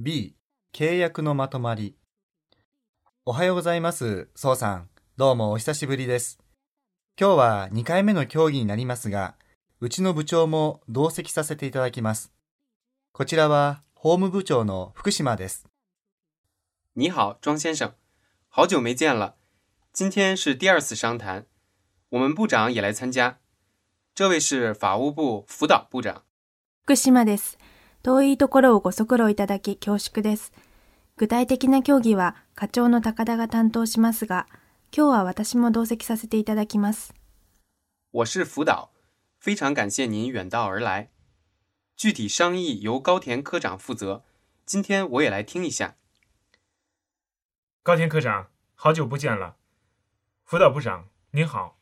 B、契約のまとまり。おはようございます、そうさん。どうもお久しぶりです。今日は2回目の競技になりますが、うちの部長も同席させていただきます。こちらは法務部長の福島です。你好，庄先生，好久没见了。今天是第二次商谈，我们部长也来参加。这位是法务部辅导部长。福島です。遠いところをご足労いただき恐縮です。具体的な協議は課長の高田が担当しますが、今日は私も同席させていただきます。我是辅导，非常感谢您远道而来。具体商议由高田科长负责，今天我也来听一下。高田科长，好久不见了。辅导部长您好，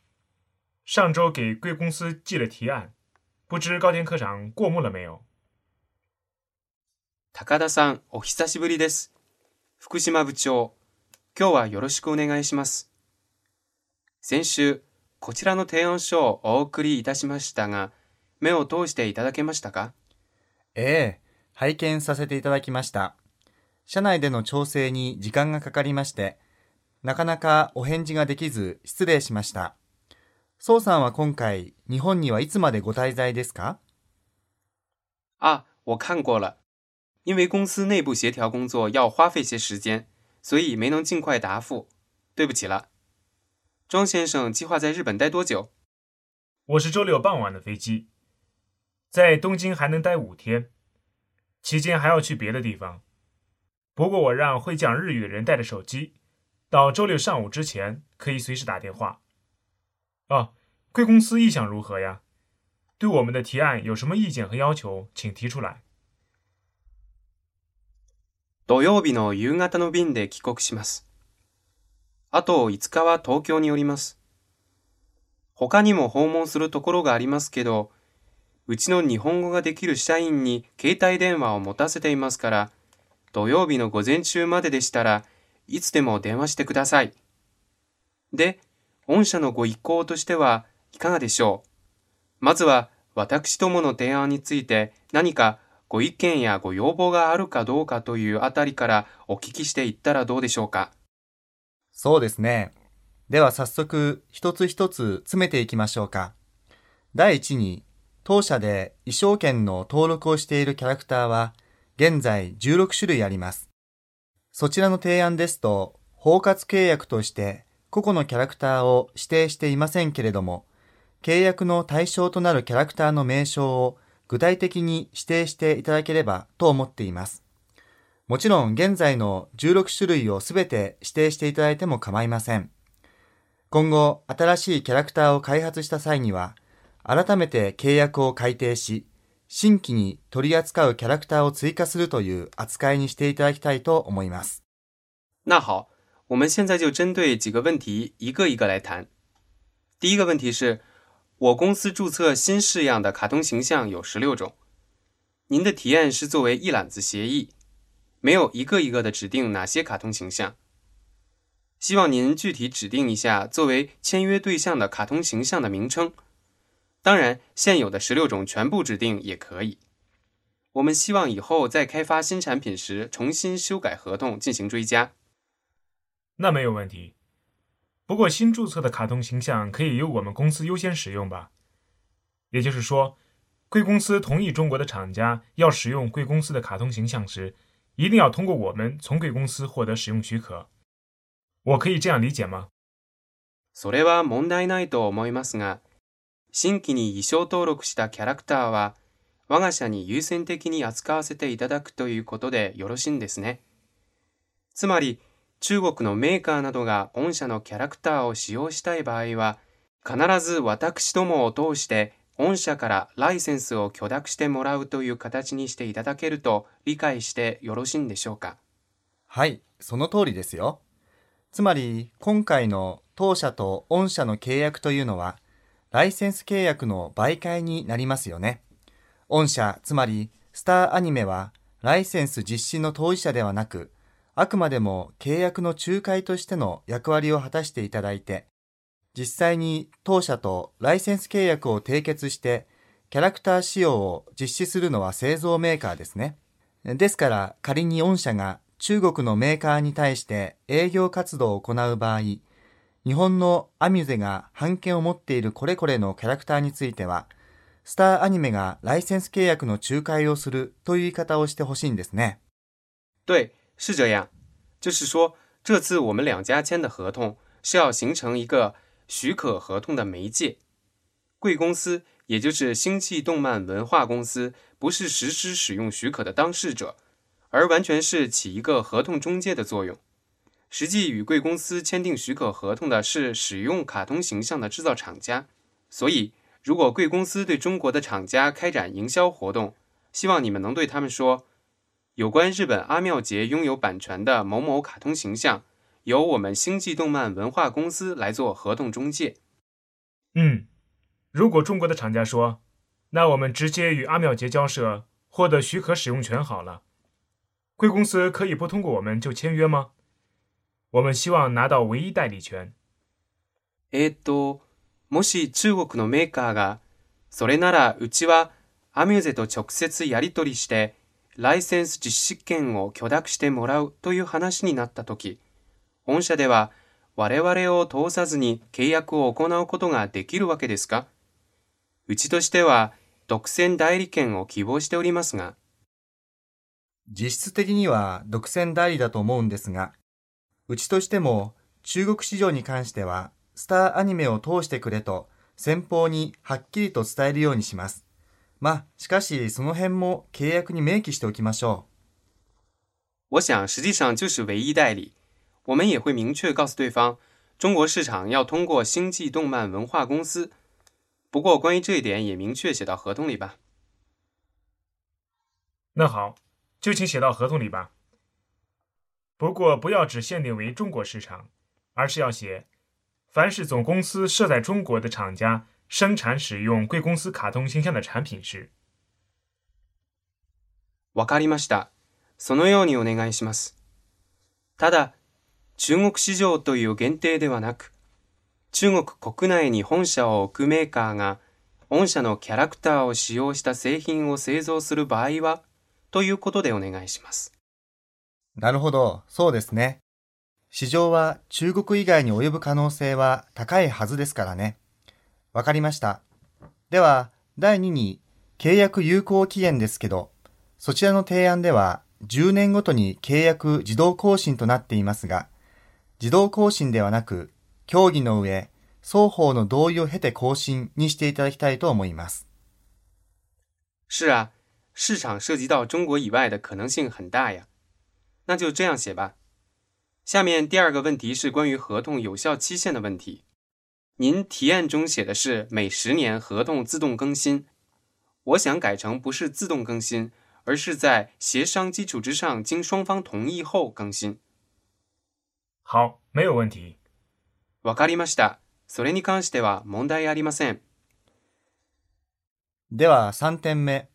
上周给贵公司寄了提案，不知高田科长过目了没有？高田さん、お久しぶりです。福島部長、今日はよろしくお願いします。先週、こちらの提案書をお送りいたしましたが、目を通していただけましたか？ええ、拝見させていただきました。社内での調整に時間がかかりまして、なかなかお返事ができず失礼しました。宋さんは今回、日本にはいつまでご滞在ですか？あ、我看过了。因为公司内部协调工作要花费些时间，所以没能尽快答复，对不起了。庄先生计划在日本待多久？我是周六傍晚的飞机，在东京还能待五天，期间还要去别的地方。不过我让会讲日语的人带着手机，到周六上午之前可以随时打电话。哦，贵公司意向如何呀？对我们的提案有什么意见和要求，请提出来。土曜日の夕方の便で帰国します。あと5日は東京におります。他にも訪問するところがありますけど、うちの日本語ができる社員に携帯電話を持たせていますから、土曜日の午前中まででしたらいつでも電話してください。で、御社のご意向としてはいかがでしょう？まずは私どもの提案について何かご意見やご要望があるかどうかというあたりからお聞きしていったらどうでしょうか。そうですね。では早速一つ一つ詰めていきましょうか。第一に、当社で衣装権の登録をしているキャラクターは現在16種類あります。そちらの提案ですと、包括契約として個々のキャラクターを指定していませんけれども、契約の対象となるキャラクターの名称を具体的に指定していただければと思っています。もちろん現在の16種類をすべて指定していただいても構いません。今後新しいキャラクターを開発した際には、改めて契約を改定し、新規に取り扱うキャラクターを追加するという扱いにしていただきたいと思います。那好，我们现在就针对几个问题一个一个来谈。第一个问题是，我公司注册新式样的卡通形象有十六种，您的提案是作为一揽子协议，没有一个一个的指定哪些卡通形象。希望您具体指定一下作为签约对象的卡通形象的名称。当然，现有的十六种全部指定也可以。我们希望以后在开发新产品时重新修改合同进行追加。那没有问题。不过，新注册的卡通形象可以由我们公司优先使用吧？也就是说，贵公司同意中国的厂家要使用贵公司的卡通形象时，一定要通过我们从贵公司获得使用许可。我可以这样理解吗？それは問題ないと思いますが、新規に衣装登録したキャラクターは我が社に優先的に扱わせていただくということでよろしいんですね。つまり。 中国のメーカーなどが御社のキャラクターを使用したい場合は、必ず私どもを通して御社からライセンスを許諾してもらうという形にしていただけると理解してよろしいんでしょうか？はい、その通りですよ。つまり、今回の当社と御社の契約というのは、ライセンス契約の媒介になりますよね。御社、つまり、スターアニメは、ライセンス実施の当事者ではなく、あくまでも契約の仲介としての役割を果たしていただいて、実際に当社とライセンス契約を締結して、キャラクター仕様を実施するのは製造メーカーですね。ですから仮に御社が中国のメーカーに対して営業活動を行う場合、日本のアミュゼが版権を持っているこれこれのキャラクターについては、スターアニメがライセンス契約の仲介をするという言い方をしてほしいんですね。对，是这样。就是说，这次我们两家签的合同是要形成一个许可合同的媒介。贵公司，也就是星际动漫文化公司，不是实施使用许可的当事者。而完全是起一个合同中介的作用。实际与贵公司签订许可合同的是使用卡通形象的制造厂家。所以，如果贵公司对中国的厂家开展营销活动，希望你们能对他们说，有关日本阿妙节拥有版权的某某卡通形象，由我们星际动漫文化公司来做合同中介。嗯，如果中国的厂家说，那我们直接与阿妙节交涉，获得许可使用权好了。贵公司可以不通过我们就签约吗？我们希望拿到唯一代理权。えっと、もし中国のメーカーが、それならうちはアミューゼと直接やり取りして、 ライセンス実施権を許諾してもらうという話になったとき、御社では我々を通さずに契約を行うことができるわけですか？うちとしては独占代理権を希望しておりますが。実質的には独占代理だと思うんですが、うちとしても中国市場に関してはスターアニメを通してくれと先方にはっきりと伝えるようにします。まあ、しかしその辺も契約に明記しておきましょう。我想实际上就是唯一代理。我们也会明确告诉对方，中国市场要通过星际动漫文化公司。不过关于这一点也明确写到合同里吧。那好。就请写到合同里吧。不过不要只限定为中国市场，而是要写，凡是总公司设在中国的厂家 生产使用贵公司卡通形象的产品时。わかりました。そのようにお願いします。ただ、中国市場という限定ではなく、中国国内に本社を置くメーカーが、御社のキャラクターを使用した製品を製造する場合は、ということでお願いします。なるほど、そうですね。市場は中国以外に及ぶ可能性は高いはずですからね。わかりました。では、第2に、契約有効期限ですけど、そちらの提案では10年ごとに契約自動更新となっていますが、自動更新ではなく、協議の上、双方の同意を経て更新にしていただきたいと思います。是啊。市场涉及到中国以外的可能性很大呀，那就这样写吧。下面第二个问题是关于合同有效期限的问题。您提案中写的是每十年合同自动更新，我想改成不是自动更新，而是在协商基础之上经双方同意后更新。好，没有问题。わかりました。それに関しては問題ありません。では3点目。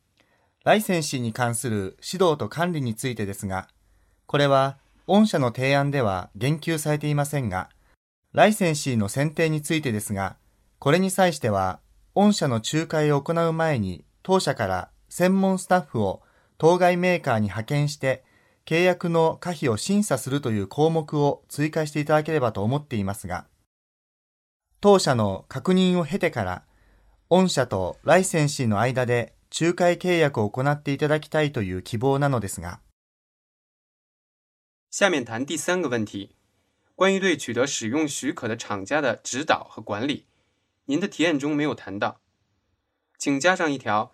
ライセンシーに関する指導と管理についてですが、これは御社の提案では言及されていませんが、ライセンシーの選定についてですが、これに際しては、御社の仲介を行う前に、当社から専門スタッフを当該メーカーに派遣して、契約の可否を審査するという項目を追加していただければと思っていますが、当社の確認を経てから、御社とライセンシーの間で仲介契約を行っていただきたいという希望なのですが。下面谈第三个问题，关于对取得使用许可的厂家的指导和管理，您的提案中没有谈到，请加上一条：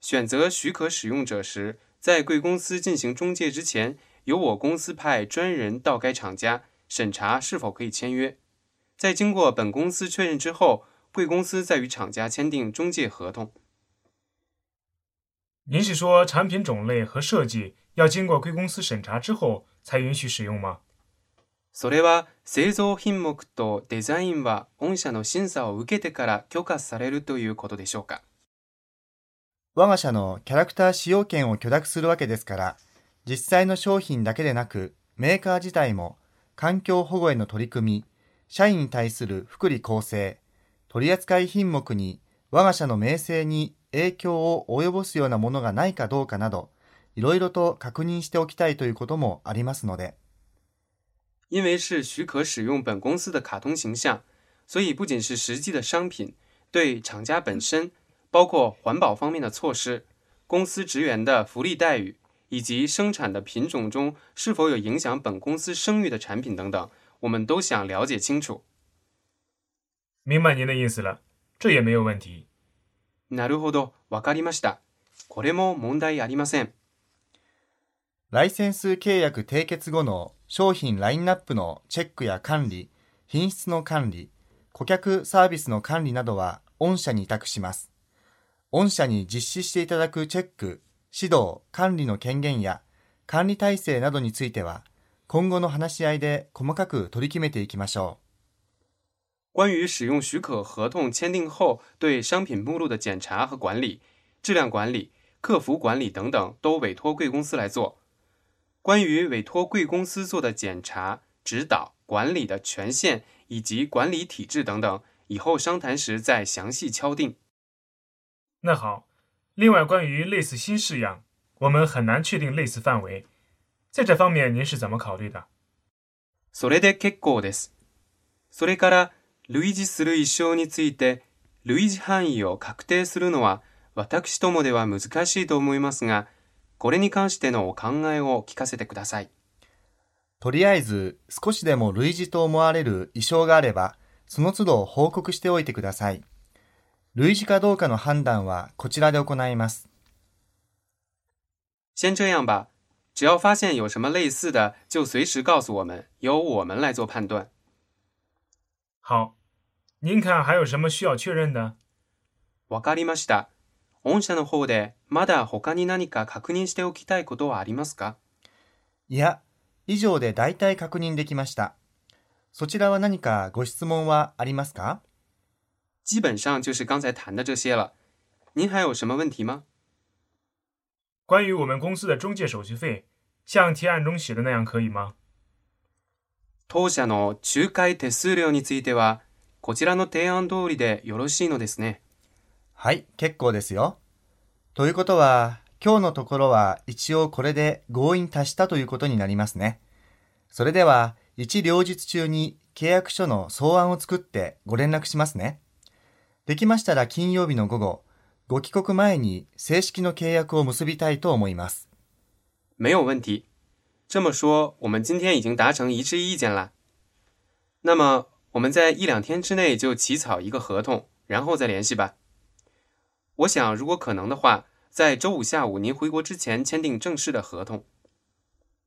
选择许可使用者时，在贵公司进行中介之前，由我公司派专人到该厂家审查是否可以签约，在经过本公司确认之后，贵公司再与厂家签订中介合同。您是说产品种类和设计要经过贵公司审查之后才允许使用吗？それは製造品目とデザインは御社の審査を受けてから許可されるということでしょうか。我が社のキャラクター使用権を許諾するわけですから、実際の商品だけでなく、メーカー自体も環境保護への取り組み、社員に対する福利厚生、取扱品目に我が社の名声に影響を及ぼすようなものがないかどうかなど、いろいろと確認しておきたいということもありますので、因为是许可使用本公司的卡通形象，所以不仅是实际的商品，对厂家本身，包括环保方面的措施、公司职员的福利待遇，以及生产的品种中是否有影响本公司声誉的产品等等，我们都想了解清楚。明白您的意思了，这也没有问题。なるほど、わかりました。これも問題ありません。 ライセンス契約締結後の商品ラインナップのチェックや管理、品質の管理、顧客サービスの管理などは御社に委託します。御社に実施していただくチェック、指導、管理の権限や管理体制などについては、今後の話し合いで細かく取り決めていきましょう关于使用许可合同签订后对商品目录的检查和管理、质量管理、客服管理等等，都委托贵公司来做。关于委托贵公司做的检查、指导、管理的权限以及管理体制等等，以后商谈时再详细敲定。那好，另外关于类似新式样，我们很难确定类似范围，在这方面您是怎么考虑的？それで結構です。それから類似する衣装について類似範囲を確定するのは私どもでは難しいと思いますが、 これに関してのお考えを聞かせてください。う。とりあえず少しでも類似と思われる異常があれば、その都度報告しておいてください。類似かどうかの判断はこちらで行います。先这样吧，只要发现有什么类似的，就随时告诉我们，由我们来做判断。好，您看还有什么需要确认的？わかりました。御社の方でまだ他に何か確認しておきたいことはありますか？いや、以上で大体確認できました。そちらは何かご質問はありますか？基本上就是刚才谈的这些了。您还有什么问题吗？关于我们公司的中介手续费，像提案中写的那样可以吗？当社の仲介手数料については、こちらの提案通りでよろしいのですね。はい、結構ですよ。ということは、今日のところは一応これで合意に達したということになりますね。それでは、一両日中に契約書の草案を作ってご連絡しますね。できましたら金曜日の午後、ご帰国前に正式の契約を結びたいと思います。没有问题。这么说，我们今天已经达成一致意见了。那么，我们在一两天之内就起草一个合同，然后再联系吧。我想，如果可能的话，在周五下午您回国之前签订正式的合同。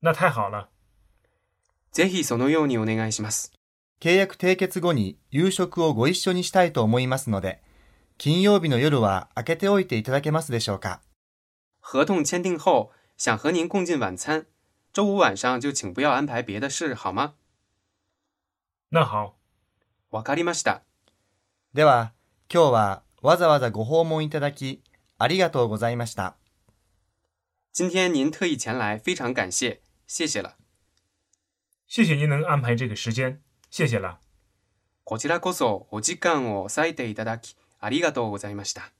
那太好了。ぜひそのようにお願いします。契約締結後に夕食をご一緒にしたいと思いますので、金曜日の夜は開けておいていただけますでしょうか？合同签订后，想和您共进晚餐，周五晚上就请不要安排别的事，好吗？那好，わかりました。では、今日はわざわざご訪問いただき、ありがとうございました。今天您特意前来，非常感谢，谢谢了。谢谢您能安排这个时间，谢谢了。こちらこそお時間を割いていただき、ありがとうございました。